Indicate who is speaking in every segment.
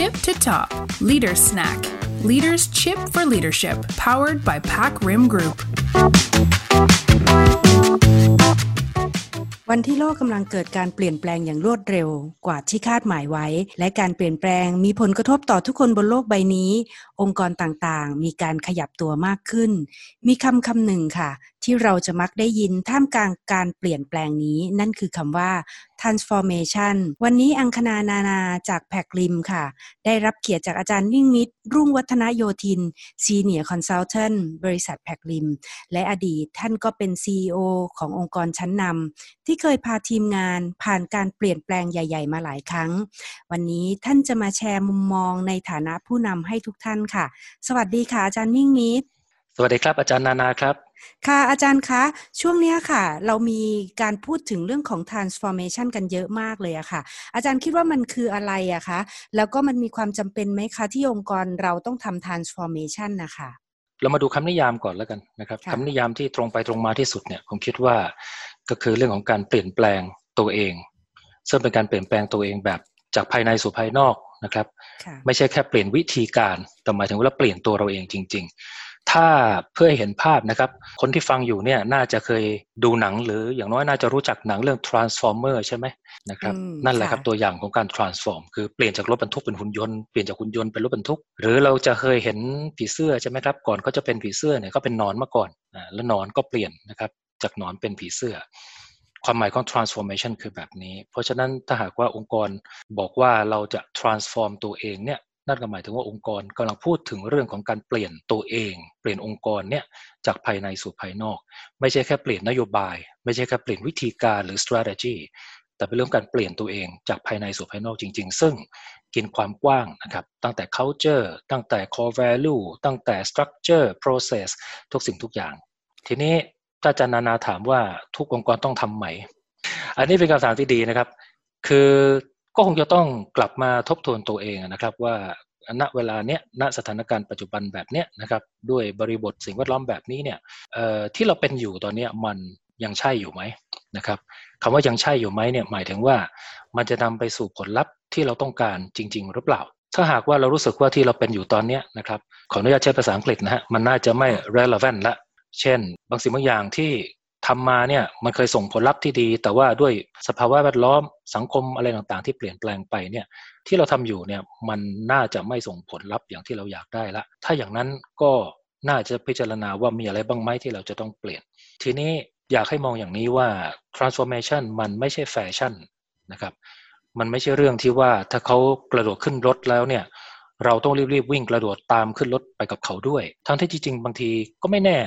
Speaker 1: tip to top Leader Snack Leaders Chip for Leadership powered by Pack Rim Group
Speaker 2: วันที่โลกกำลังเกิดการเปลี่ยนแปลงอย่างรวดเร็วกว่าที่คาดหมายไว้ และการเปลี่ยนแปลงมีผลกระทบต่อทุกคนบนโลกใบนี้ องค์กรต่างๆ มีการขยับตัวมากขึ้น มีคำคำหนึ่งค่ะ ที่เราจะมักได้ยินท่ามกลางการเปลี่ยนแปลงนี้ นั่นคือคำว่า transformation วันนี้อังคณานานาจากแพกริมค่ะ ได้รับเกียรติจากอาจารย์นิ่งมิตรรุ่งวัฒนโยธิน Senior Consultant บริษัทแพกริม และอดีตท่านก็เป็น CEO ขององค์กรชั้นนำที่เคยพาทีมงานผ่านการเปลี่ยนแปลงใหญ่ ๆ มาหลายครั้ง วันนี้ท่านจะมาแชร์มุมมองในฐานะผู้นำให้ทุกท่านค่ะ สวัสดีค่ะอาจารย์มิ่งมิตร
Speaker 3: สวัสดีครับอาจารย์นานาครับ
Speaker 2: ค่ะอาจารย์คะช่วงเนี้ยค่ะ เรามีการพูดถึงเรื่องของ transformation กันเยอะมากเลยอะค่ะ อาจารย์คิดว่ามันคืออะไรอะคะ แล้วก็มันมีความจำเป็นไหมคะที่องค์กรเราต้องทำ transformation นะคะ
Speaker 3: เรามาดูคำนิยามก่อนแล้วกันนะครับ
Speaker 2: ค่ะ
Speaker 3: คำนิยามที่ตรงไปตรงมาที่สุดเนี่ยผมคิดว่าก็คือเรื่องของการเปลี่ยนแปลงตัวเอง ซึ่งเป็นการเปลี่ยนแปลงตัวเองแบบจากภายในสู่ภายนอกนะครับ
Speaker 2: ค่ะ
Speaker 3: ไม่ใช่แค่เปลี่ยนวิธีการแต่หมายถึงว่าเราเปลี่ยนตัวเราเองจริง ๆ ถ้าเพื่อให้เห็นภาพนะครับ คนที่ฟังอยู่เนี่ยน่าจะเคยดูหนังหรืออย่างน้อยน่าจะรู้จักหนังเรื่อง transformer ใช่ไหมนะครับ
Speaker 2: อืม
Speaker 3: นั่นแหละครับ
Speaker 2: ค่ะ
Speaker 3: ตัวอย่างของการ transform คือเปลี่ยนจากรถบรรทุกเป็นหุ่นยนต์เปลี่ยนจากหุ่นยนต์เป็นรถบรรทุก หรือเราจะเคยเห็นผีเสื้อใช่ไหมครับก่อนเขาจะเป็นผีเสื้อเนี่ยก็เป็นหนอนมาก่อนอ่าแล้วหนอนก็เปลี่ยนนะครับจากหนอนเป็นผีเสื้อความหมายของ transformation คือแบบนี้ เพราะฉะนั้นถ้าหากว่าองค์กรบอกว่าเราจะ transform ตัวเองเนี่ย นั่นก็หมายถึงว่าองค์กรกำลังพูดถึงเรื่องของการเปลี่ยนตัวเอง เปลี่ยนองค์กรเนี่ยจากภายในสู่ภายนอก ไม่ใช่แค่เปลี่ยนนโยบาย ไม่ใช่แค่เปลี่ยนวิธีการหรือ strategy แต่เป็นเรื่องการเปลี่ยนตัวเองจากภายในสู่ภายนอกจริง ๆ ซึ่งกินความกว้างนะครับ ตั้งแต่ culture ตั้งแต่ core value ตั้งแต่ structure process ทุกสิ่งทุกอย่าง ทีนี้ถ้าอาจารย์นานาถามว่าทุกองค์กรต้องทำไหม อันนี้เป็นคำถามที่ดีนะครับ คือ ก็คงจะต้องกลับมาทบทวนตัวเองนะครับ ว่าณเวลาเนี้ยณสถานการณ์ปัจจุบันแบบเนี้ยนะครับด้วยบริบทสิ่งแวดล้อมแบบนี้เนี่ยที่เราเป็นอยู่ตอนเนี้ยมันยังใช่อยู่ไหมนะครับคำว่ายังใช่อยู่ไหมเนี่ยหมายถึงว่ามันจะนำไปสู่ผลลัพธ์ที่เราต้องการจริง ๆ หรือเปล่า ถ้าหากว่าเรารู้สึกว่าที่เราเป็นอยู่ตอนเนี้ยนะครับขออนุญาตใช้ภาษาอังกฤษนะฮะมันน่าจะไม่ relevant ละเช่น บางสิ่งบางอย่างที่ ทำมาเนี่ยมันเคยส่งผลลัพธ์ที่ดี แต่ว่าด้วยสภาวะแวดล้อมสังคมอะไรต่างๆ ที่เปลี่ยนแปลงไปเนี่ยที่เราทำอยู่เนี่ยมันน่าจะไม่ส่งผลลัพธ์อย่างที่เราอยากได้ละ ถ้าอย่างนั้นก็น่าจะพิจารณาว่ามีอะไรบ้างไหมที่เราจะต้องเปลี่ยน ทีนี้อยากให้มองอย่างนี้ว่า transformation มันไม่ใช่แฟชั่นนะครับ มันไม่ใช่เรื่องที่ว่าถ้าเขากระโดดขึ้นรถแล้วเนี่ยเราต้องรีบๆวิ่งกระโดดตามขึ้นรถไปกับเขาด้วย ทั้งที่จริงๆบางทีก็ไม่แน่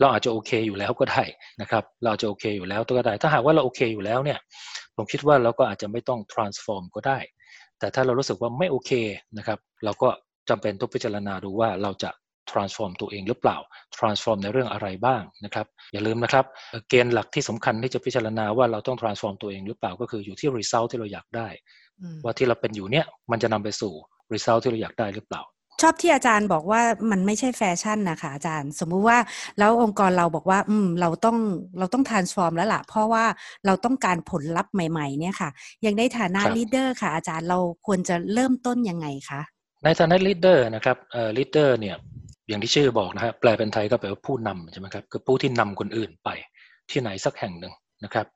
Speaker 3: เราอาจจะโอเคอยู่แล้วก็ได้นะครับ เราอาจจะโอเคอยู่แล้วก็ได้ ถ้าหากว่าเราโอเคอยู่แล้วเนี่ยผมคิดว่าเราก็อาจจะไม่ต้อง transform ก็ได้ แต่ถ้าเรารู้สึกว่าไม่โอเคนะครับเราก็จำเป็นต้องพิจารณาดูว่าเราจะ transform ตัวเองหรือเปล่า transform ในเรื่องอะไรบ้างนะครับ อย่าลืมนะครับเอ่อเกณฑ์หลักที่สำคัญที่จะพิจารณาว่าเราต้อง transform ตัวเองหรือเปล่าก็คืออยู่ที่ result ที่เราอยากได้
Speaker 2: อืม
Speaker 3: ว่าที่เราเป็นอยู่เนี่ยมันจะนำไปสู่ result ที่เราอยากได้หรือเปล่า
Speaker 2: ชอบที่อาจารย์บอกว่ามันไม่ใช่แฟชั่นนะคะอาจารย์ สมมุติว่าแล้วองค์กรเราบอกว่า อืม เราต้องเราต้อง transform แล้วล่ะ เพราะว่าเราต้องการผลลัพธ์ใหม่ ๆ เนี่ยค่ะอย่างในฐานะ
Speaker 3: ครับ
Speaker 2: leader ค่ะ อาจารย์เราควรจะเริ่มต้นยังไงคะ
Speaker 3: ในฐานะ leader นะครับเอ่อ leader เนี่ย อย่างที่ชื่อบอกนะฮะแปลเป็นไทยก็แปลว่าผู้นำใช่ไหมครับคือผู้ที่นำคนอื่นไปที่ไหนสักแห่งหนึ่งนะครับ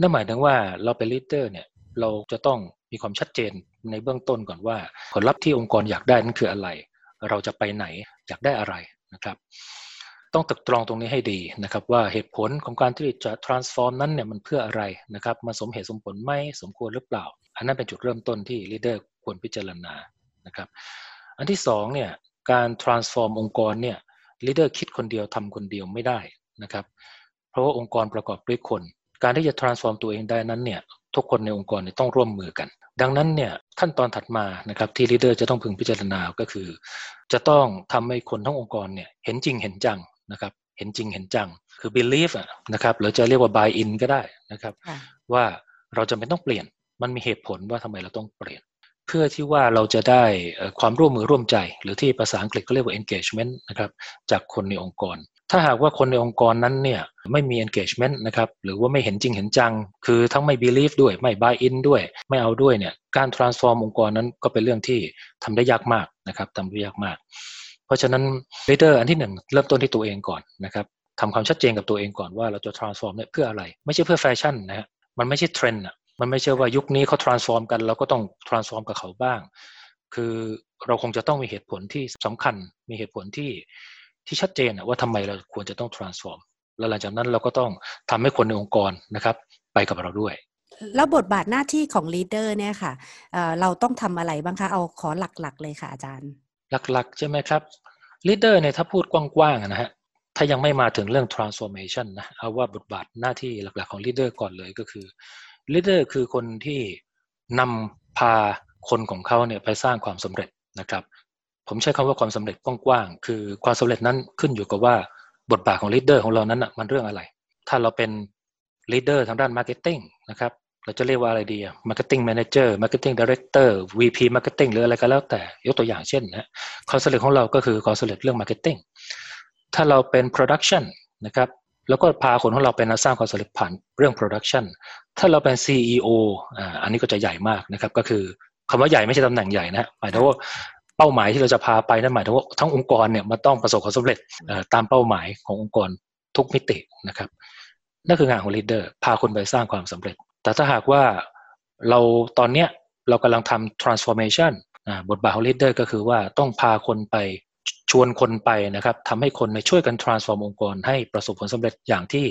Speaker 3: นั่นหมายถึงว่าเราเป็น leader เนี่ยเราจะต้อง มีความชัดเจนในเบื้องต้นก่อนว่า ผลลัพธ์ที่องค์กรอยากได้นั้นคืออะไร เราจะไปไหนอยากได้อะไรนะครับ ต้องตึกตรองตรงนี้ให้ดีนะครับว่าเหตุผลของการที่จะ transform นั้นเนี่ยมันเพื่ออะไรนะครับมันสมเหตุสมผลไหมสมควรหรือเปล่า อันนั้นเป็นจุดเริ่มต้นที่ leader ควรพิจารณานะครับ อันที่สองเนี่ยการ transform องค์กรเนี่ย leader คิดคนเดียวทำคนเดียวไม่ได้นะครับ เพราะว่าองค์กรประกอบด้วยคน การที่จะ transform ตัวเองได้นั้นเนี่ยทุกคนในองค์กรต้องร่วมมือกัน ดังนั้นเนี่ยขั้นตอนถัดมานะครับที่ leader จะต้องพึงพิจารณาก็คือ จะต้องทำให้คนทั้งองค์กรเนี่ยเห็นจริงเห็นจังนะครับเห็นจริงเห็นจัง คือ believe อะนะครับหรือจะเรียกว่า buy in ก็ได้นะครับ
Speaker 2: ค่ะ
Speaker 3: ว่าเราจะไม่ต้องเปลี่ยนมันมีเหตุผลว่าทำไมเราต้องเปลี่ยน เพื่อที่ว่าเราจะได้เอ่อความร่วมมือร่วมใจ หรือที่ภาษาอังกฤษก็เรียกว่า engagement นะครับจากคนในองค์กรถ้าหากว่าคนในองค์กรนั้นเนี่ยไม่มี engagement นะครับหรือว่าไม่เห็นจริงเห็นจัง คือทั้งไม่ believe ด้วยไม่ buy in ด้วย ไม่เอาด้วยเนี่ยการ transform องค์กรนั้นก็เป็นเรื่องที่ทำได้ยากมากนะครับทำได้ยากมาก เพราะฉะนั้น leader อันที่หนึ่งเริ่มต้นที่ตัวเองก่อนนะครับทำความชัดเจนกับตัวเองก่อนว่าเราจะ transform เนี่ยเพื่ออะไร ไม่ใช่เพื่อแฟชั่นนะฮะมันไม่ใช่เทรนด์อะมันไม่ใช่ว่ายุคนี้เขา transform กันเราก็ต้อง transform กับเขาบ้าง คือเราคงจะต้องมีเหตุผลที่สำคัญมีเหตุผลที่ ที่ชัดเจนว่าทำไมเราควรจะต้อง transform แล้วหลังจากนั้นเราก็ต้องทำให้คนในองค์กรนะครับ ไปกับเราด้วย
Speaker 2: แล้วบทบาทหน้าที่ของ leader เนี่ยค่ะเเราต้องทำอะไรบ้างคะ เอาขอหลักๆ เลยค่ะอาจารย์
Speaker 3: หลักๆ ใช่ไหมครับ leader เนี่ยถ้าพูดกว้างๆนะฮะถ้ายังไม่มาถึงเรื่อง transformation นะเอาว่าบทบาทหน้าที่หลักๆของ leader ก่อนเลยก็คือ leader คือคนที่นำพาคนของเขาเนี่ยไปสร้างความสำเร็จนะครับ ผมใช้คำว่าความสำเร็จกว้างๆ คือความสำเร็จนั้นขึ้นอยู่กับว่าบทบาทของ leader ของเรานั้นอะมันเรื่องอะไร ถ้าเราเป็น leader ทางด้าน marketing นะครับ เราจะเรียกว่าอะไรดี marketing manager marketing director VP marketing หรืออะไรก็แล้วแต่ยกตัวอย่างเช่นนะความสำเร็จของเราก็คือความสำเร็จเรื่อง marketing ถ้าเราเป็น productionนะครับแล้วก็พาคนของเราเป็นสร้างความสำเร็จผ่านเรื่อง production ถ้าเราเป็น CEO อ่าอันนี้ก็จะใหญ่มากนะครับ ก็คือคำว่าใหญ่ไม่ใช่ตำแหน่งใหญ่นะหมายถึงว่า เป้าหมายที่เราจะพาไปนั่นหมายถึงว่าทั้งองค์กรเนี่ยมันต้องประสบความสำเร็จตามเป้าหมายขององค์กรทุกมิตินะครับนั่นคืองานของ leader พาคนไปสร้างความสำเร็จ แต่ถ้าหากว่าเราตอนเนี้ยเรากำลังทำ transformation บทบาทของ leader ก็คือว่าต้องพาคนไปชวนคนไปนะครับทำให้คนในช่วยกัน transform องค์กร ให้ประสบผลสำเร็จอย่างที่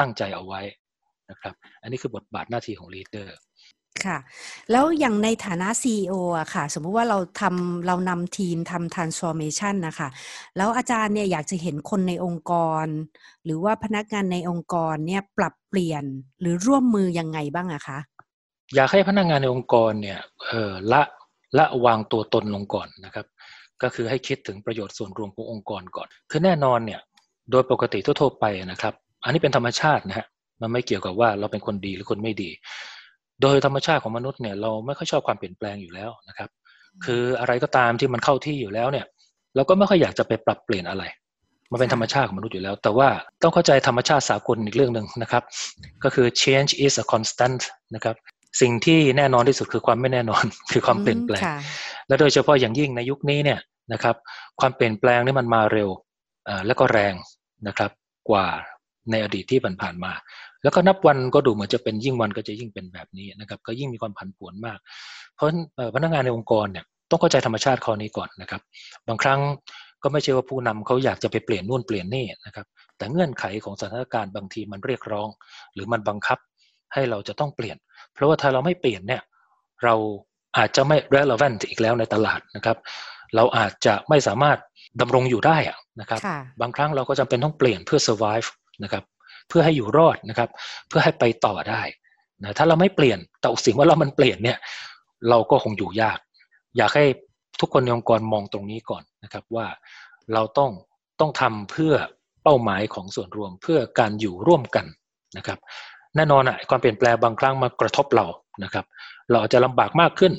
Speaker 3: ตั้งใจเอาไว้นะครับ อันนี้คือบทบาทหน้าที่ของลีดเดอร์
Speaker 2: ค่ะ แล้วอย่างในฐานะ CEO อะค่ะ สมมุติว่าเราทำเรานำทีมทำ transformation นะคะ แล้วอาจารย์เนี่ยอยากจะเห็นคนในองค์กร หรือว่าพนักงานในองค์กรเนี่ยปรับเปลี่ยนหรือร่วมมือยังไงบ้างอะคะ
Speaker 3: อยากให้พนักงานในองค์กรเนี่ยเออละละวางตัวตนลงก่อนนะครับ ก็คือให้คิดถึงประโยชน์ส่วนรวมขององค์กรก่อน คือแน่นอนเนี่ยโดยปกติทั่วๆไปนะครับ อันนี้เป็นธรรมชาตินะฮะมันไม่เกี่ยวกับว่าเราเป็นคนดีหรือคนไม่ดี โดยธรรมชาติของมนุษย์เนี่ยเราไม่ค่อยชอบความเปลี่ยนแปลงอยู่แล้วนะครับ คืออะไรก็ตามที่มันเข้าที่อยู่แล้วเนี่ย เราก็ไม่ค่อยอยากจะไปปรับเปลี่ยนอะไร มันเป็นธรรมชาติของมนุษย์อยู่แล้ว แต่ว่าต้องเข้าใจธรรมชาติสากลอีกเรื่องหนึ่งนะครับ ก็คือ change is a constant นะครับสิ่งที่แน่นอนที่สุดคือความไม่แน่นอนคือความเปลี่ยนแปลง และโดยเฉพาะอย่างยิ่งในยุคนี้เนี่ยนะครับความเปลี่ยนแปลงนี่มันมาเร็วและก็แรงนะครับกว่าในอดีตที่ผ่านมา แล้วก็นับวันก็ดูเหมือนจะเป็นยิ่งวันก็จะยิ่งเป็นแบบนี้นะครับ ก็ยิ่งมีความผันผวนมาก เพราะพนักงานในองค์กรเนี่ยต้องเข้าใจธรรมชาติข้อนี้ก่อนนะครับ บางครั้งก็ไม่ใช่ว่าผู้นำเขาอยากจะไปเปลี่ยนนู่นเปลี่ยนนี่นะครับ แต่เงื่อนไขของสถานการณ์บางทีมันเรียกร้อง หรือมันบังคับให้เราจะต้องเปลี่ยน เพราะว่าถ้าเราไม่เปลี่ยนเนี่ยเราอาจจะไม่ relevant อีกแล้วในตลาดนะครับ เราอาจจะไม่สามารถดำรงอยู่ได้นะครับ บางครั้งเราก็จำเป็นต้องเปลี่ยนเพื่อ survive นะครับ เพื่อให้อยู่รอดนะครับ เพื่อให้ไปต่อได้นะถ้าเราไม่เปลี่ยนแต่สิ่งว่าเรามันเปลี่ยนเนี่ย เราก็คงอยู่ยาก อยากให้ทุกคนในองค์กรมองตรงนี้ก่อนนะครับว่าเราต้องต้องทำเพื่อเป้าหมายของส่วนรวมเพื่อการอยู่ร่วมกันนะครับ แน่นอนอะความเปลี่ยนแปลงบางครั้งมากระทบเรานะครับ เราอาจจะลำบากมากขึ้น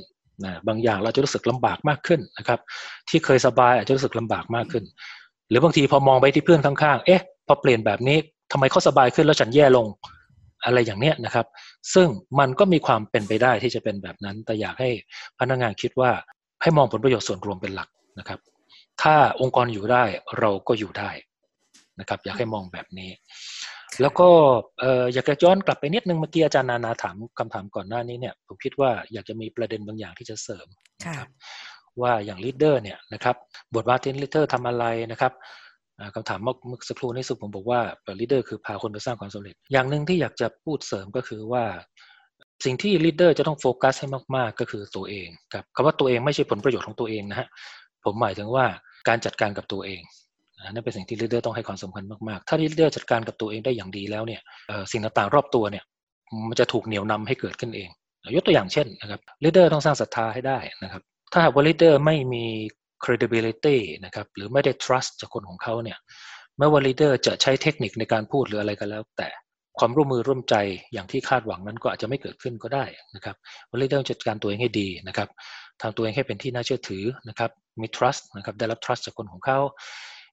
Speaker 3: นะบางอย่างเราจะรู้สึกลำบากมากขึ้นนะครับ ที่เคยสบายอาจจะรู้สึกลำบากมากขึ้น หรือบางทีพอมองไปที่เพื่อนข้างๆ เอ๊ะ พอเปลี่ยนแบบนี้ ทำไมเขาสบายขึ้นแล้วฉันแย่ลงอะไรอย่างเนี้ยนะครับ ซึ่งมันก็มีความเป็นไปได้ที่จะเป็นแบบนั้น แต่อยากให้พนักงานคิดว่าให้มองผลประโยชน์ส่วนรวมเป็นหลักนะครับ ถ้าองค์กรอยู่ได้เราก็อยู่ได้นะครับ อยากให้มองแบบนี้ แล้วก็อยากจะย้อนกลับไปนิดนึงเมื่อกี้อาจารย์นานาถามคำถามก่อนหน้านี้เนี่ยผมคิดว่าอยากจะมีประเด็นบางอย่างที่จะเสริมนะครับว่าอย่าง leader เนี่ยนะครับบทบาทที่ leader ทำอะไรนะครับ คำถามเมื่อสักครู่นี้สุดผมบอกว่า leader คือพาคนไปสร้างความสำเร็จ อย่างหนึ่งที่อยากจะพูดเสริมก็คือว่า สิ่งที่ leader จะต้องโฟกัสให้มาก ๆ ก็คือตัวเองครับคำว่าตัวเองไม่ใช่ผลประโยชน์ของตัวเองนะฮะผมหมายถึงว่าการจัดการกับตัวเองนั่นเป็นสิ่งที่ leader ต้องให้ความสำคัญมาก ๆ ถ้า leader จัดการกับตัวเองได้อย่างดีแล้วเนี่ยสิ่งต่างๆรอบตัวเนี่ยมันจะถูกเหนี่ยวนำให้เกิดขึ้นเองยกตัวอย่างเช่นนะครับ leader ต้องสร้างศรัทธาให้ได้นะครับถ้าหากว่า leader ไม่มี credibility นะครับหรือไม่ได้ trust จากคนของเขาเนี่ยไม่ว่า leader จะใช้เทคนิคในการพูดหรืออะไรก็แล้ว แต่ความร่วมมือร่วมใจอย่างที่คาดหวังนั้นก็อาจจะไม่เกิดขึ้นก็ได้นะครับว่า leader จัดการตัวเองให้ดีนะครับทำตัวเองให้เป็นที่น่าเชื่อถือนะครับมี trust นะครับได้รับ trust จากคนของเขา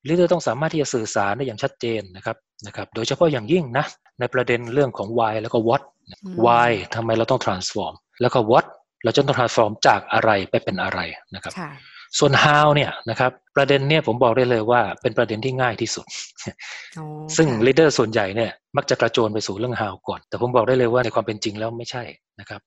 Speaker 3: ลีดเดอร์ต้องสามารถที่จะสื่อสารได้อย่างชัดเจนนะครับนะครับ โดยเฉพาะอย่างยิ่งนะในประเด็นเรื่องของ why แล้วก็ what why ทำไมเราต้อง transform แล้วก็ what เราจะต้อง transform จากอะไรไปเป็นอะไรนะครับ ส่วน how เนี่ยนะครับประเด็นเนี่ยผมบอกได้เลยว่าเป็นประเด็นที่ง่ายที่สุด ซึ่ง leader ส่วนใหญ่เนี่ยมักจะกระโจนไปสู่เรื่อง how ก่อน แต่ผมบอกได้เลยว่าในความเป็นจริงแล้วไม่ใช่นะครับ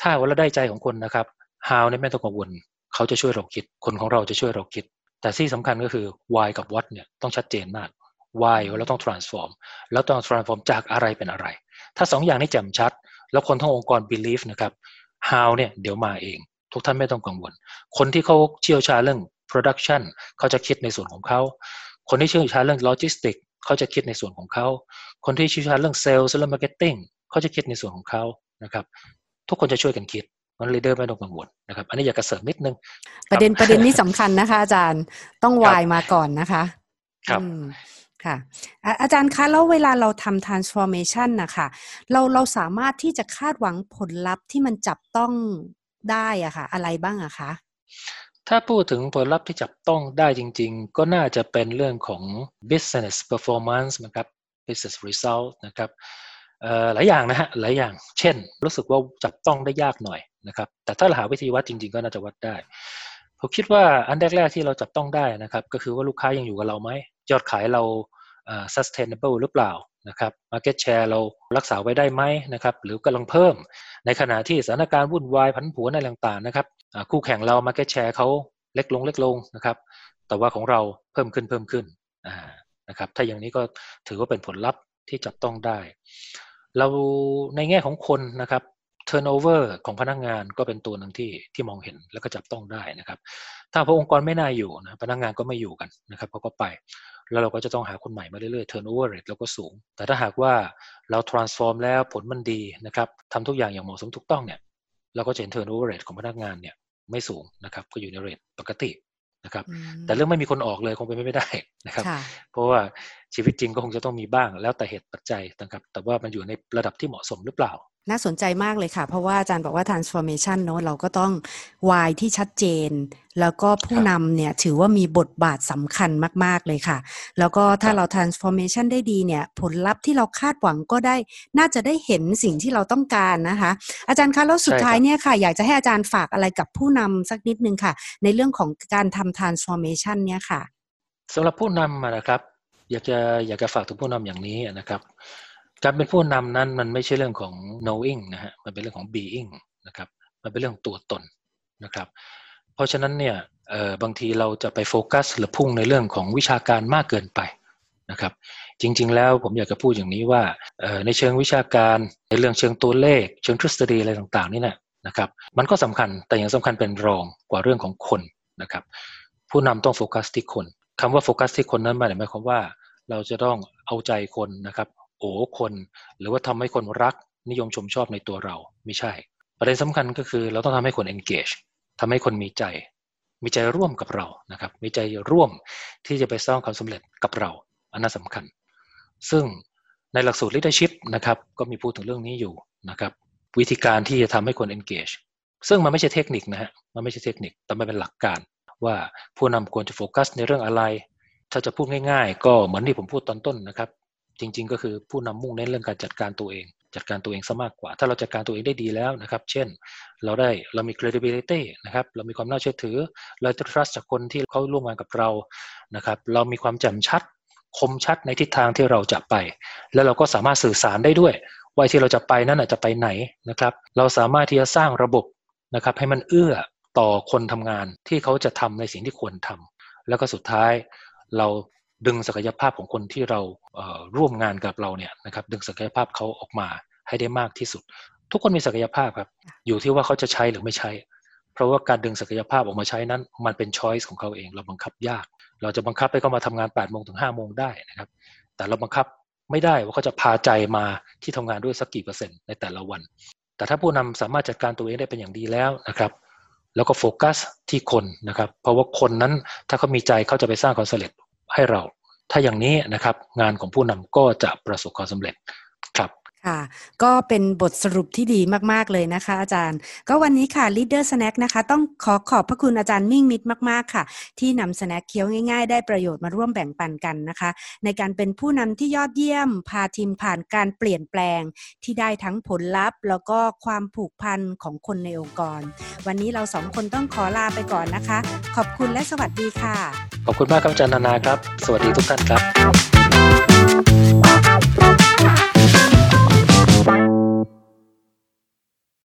Speaker 3: ถ้าว่าเราได้ใจของคนนะครับ how เนี่ยไม่ต้องกังวลเขาจะช่วยเราคิด คนของเราจะช่วยเราคิด แต่ที่สำคัญก็คือ why กับ what เนี่ยต้องชัดเจนมาก why เราต้อง transform แล้วต้อง transform จากอะไรเป็นอะไร ถ้าสองอย่างนี้แจ่มชัด แล้วคนทั้งองค์กร believe นะครับ how เนี่ยเดี๋ยวมาเอง ทุกท่านไม่ต้องกังวล คนที่เขาเชี่ยวชาญเรื่อง production เขาจะคิดในส่วนของเขา คนที่เชี่ยวชาญเรื่อง logistics เขาจะคิดในส่วนของเขา คนที่เชี่ยวชาญเรื่อง sales และ marketing เขาจะคิดในส่วนของเขานะครับ ทุกคนจะช่วยกันคิดมันลีดเดอร์ไม่ต้องกังวลนะครับ อันนี้อยากกระเสริมนิดนึง
Speaker 2: ประเด็นประเด็นนี้สำคัญนะคะ อาจารย์ต้องวายมาก่อนนะคะ
Speaker 3: ครับ
Speaker 2: ค่ะ อาจารย์คะแล้วเวลาเราทำ transformation นะคะเราเราสามารถที่จะคาดหวังผลลัพธ์ที่มันจับต้อง ได้อะค่ะ อะไรบ้างอะคะ
Speaker 3: ถ้าพูดถึงผลลัพธ์ที่จับต้องได้จริง ๆ ก็น่าจะเป็นเรื่องของ business performance นะครับ business result นะครับหลายอย่างนะฮะหลายอย่าง เช่น รู้สึกว่าจับต้องได้ยากหน่อยนะครับ แต่ถ้าเราหาวิธีวัดจริง ๆ ก็น่าจะวัดได้ผมคิดว่าอันแรกๆที่เราจับต้องได้นะครับ ก็คือว่าลูกค้ายังอยู่กับเราไหมยอดขายเรา sustainable หรือเปล่า นะครับ market share เรารักษาไว้ได้ไหมนะครับ หรือกำลังเพิ่ม ในขณะที่สถานการณ์วุ่นวายผันผวนอะไรต่างๆนะครับคู่แข่งเรา market share เขาเล็กลงเล็กลงนะครับ แต่ว่าของเราเพิ่มขึ้นเพิ่มขึ้นนะครับ ถ้าอย่างนี้ก็ถือว่าเป็นผลลัพธ์ที่จับต้องได้ เราในแง่ของคนนะครับ turnover ของพนักงงานก็เป็นตัวหนึ่งที่ที่มองเห็นแล้วก็จับต้องได้นะครับ ถ้าพระองค์กรไม่น่าอยู่นะพนักงงานก็ไม่อยู่กันนะครับเขาก็ไป แล้วเราก็จะต้องหาคนใหม่มาเรื่อยๆ turnover rate เราก็สูง แต่ถ้าหากว่าเรา transform แล้วผลมันดีนะครับทำทุกอย่างอย่างเหมาะสมถูกต้องเนี่ยเราก็จะเห็น turnover rate ของพนักงานเนี่ยไม่สูงนะครับก็อยู่ในเรทปกตินะครับแต่เรื่องไม่มีคนออกเลยคงเป็นไม่ได้นะครับ เพราะว่า ชีวิตจริงก็คงจะต้องมีบ้าง แล้วแต่เหตุปัจจัยนะครับแต่ว่ามันอยู่ในระดับที่เหมาะสมหรือเปล่า
Speaker 2: น่าสนใจมากเลยค่ะ เพราะว่าอาจารย์บอกว่า transformation เนอะเราก็ต้องวายที่ชัดเจน แล้วก็ผู้นำเนี่ยถือว่ามีบทบาทสำคัญมาก ๆ เลยค่ะ แล้วก็ถ้าเรา transformation ได้ดีเนี่ย ผลลัพธ์ที่เราคาดหวังก็ได้น่าจะได้เห็นสิ่งที่เราต้องการนะคะ อาจารย์คะแล้วสุดท้ายเนี่ยค่ะ อยากจะให้อาจารย์ฝากอะไรกับผู้นำสักนิดนึงค่ะ ในเรื่องของการทำ transformation เนี่ยค่ะ
Speaker 3: สำหรับผู้นำนะครับ อยากจะอยากจะฝากถึงผู้นำอย่างนี้นะครับ การเป็นผู้นำนั้นมันไม่ใช่เรื่องของ knowing นะฮะมันเป็นเรื่องของ being นะครับ มันเป็นเรื่องตัวตนนะครับ เพราะฉะนั้นเนี่ยบางทีเราจะไปโฟกัสหรือพุ่งในเรื่องของวิชาการมากเกินไปนะครับ จริง ๆ แล้วผมอยากจะพูดอย่างนี้ว่าในเชิงวิชาการในเรื่องเชิงตัวเลข เชิงทฤษฎีอะไรต่างๆนี่นะนะครับ มันก็สำคัญแต่ยังสำคัญเป็นรองกว่าเรื่องของคนนะครับ ผู้นำต้องโฟกัสที่คนคำว่าโฟกัสที่คนนั้นหมายความว่า เราจะต้องเอาใจคนนะครับ โอ้คน หรือว่าทำให้คนรักนิยมชมชอบในตัวเราไม่ใช่ ประเด็นสำคัญก็คือเราต้องทำให้คน engage ทำให้คนมีใจ มีใจร่วมกับเรานะครับ มีใจร่วมที่จะไปสร้างความสำเร็จกับเรา อันนั้นสำคัญ ซึ่งในหลักสูตร leadership นะครับ ก็มีพูดถึงเรื่องนี้อยู่นะครับ วิธีการที่จะทำให้คน engage ซึ่งมันไม่ใช่เทคนิคนะฮะมันไม่ใช่เทคนิคแต่มันเป็นหลักการว่าผู้นำควรจะโฟกัสในเรื่องอะไร ถ้าจะพูดง่าย ๆ ก็เหมือนที่ผมพูดตอนต้นนะครับ จริง ๆ ก็คือผู้นำมุ่งเน้นเรื่องการจัดการตัวเอง จัดการตัวเองซะมากกว่า ถ้าเราจัดการตัวเองได้ดีแล้วนะครับ เช่น เราได้เรามี credibility นะครับ เรามีความน่าเชื่อถือ เราจะ trust จากคนที่เขาร่วมงานกับเรานะครับ เรามีความแจ่มชัดคมชัดในทิศทางที่เราจะไป แล้วเราก็สามารถสื่อสารได้ด้วยว่าที่เราจะไปนั้นอาจะไปไหนนะครับ เราสามารถที่จะสร้างระบบนะครับ ให้มันเอื้อต่อคนทำงานที่เขาจะทำในสิ่งที่ควรทำแล้วก็สุดท้าย เราดึงศักยภาพของคนที่เราร่วมงานกับเราเนี่ยนะครับดึงศักยภาพเขาออกมาให้ได้มากที่สุด ทุกคนมีศักยภาพครับ อยู่ที่ว่าเขาจะใช้หรือไม่ใช้ เพราะว่าการดึงศักยภาพออกมาใช้นั้น มันเป็นช้อยส์ของเขาเอง เราบังคับยาก เราจะบังคับให้เขามาทำงาน8ปดโมงถึง5้าโมงได้นะครับ แต่เราบังคับไม่ได้ว่าเขาจะพาใจมาที่ทำงานด้วยสักกี่เปอร์เซ็นต์ในแต่ละวัน แต่ถ้าผู้นำสามารถจัดการตัวเองได้เป็นอย่างดีแล้วนะครับแล้วก็โฟกัสที่คนนะครับ เพราะว่าคนนั้นถ้าเขามีใจเขาจะไปสร้างความสำเร็จ ให้เรา ถ้าอย่างนี้นะครับงานของผู้นำก็จะประสบความสำเร็จครับ
Speaker 2: ค่ะ ก็เป็นบทสรุปที่ดีมากๆเลยนะคะ อาจารย์ ก็วันนี้ค่ะ Leader Snack นะคะ ต้องขอขอบพระคุณอาจารย์มิ่งมิตรมากๆค่ะ ที่นำสแน็คเคี้ยวง่ายๆ ได้ประโยชน์มาร่วมแบ่งปันกันนะคะ ในการเป็นผู้นำที่ยอดเยี่ยม พาทีมผ่านการเปลี่ยนแปลง ที่ได้ทั้งผลลัพธ์ แล้วก็ความผูกพันของคนในองค์กร วันนี้เราสองคนต้องขอลาไปก่อนนะคะ ขอบคุณและสวัสดีค่ะ
Speaker 3: ขอบคุณมากครับอาจารย์นานาครับ สวัสดีทุกท่านครับ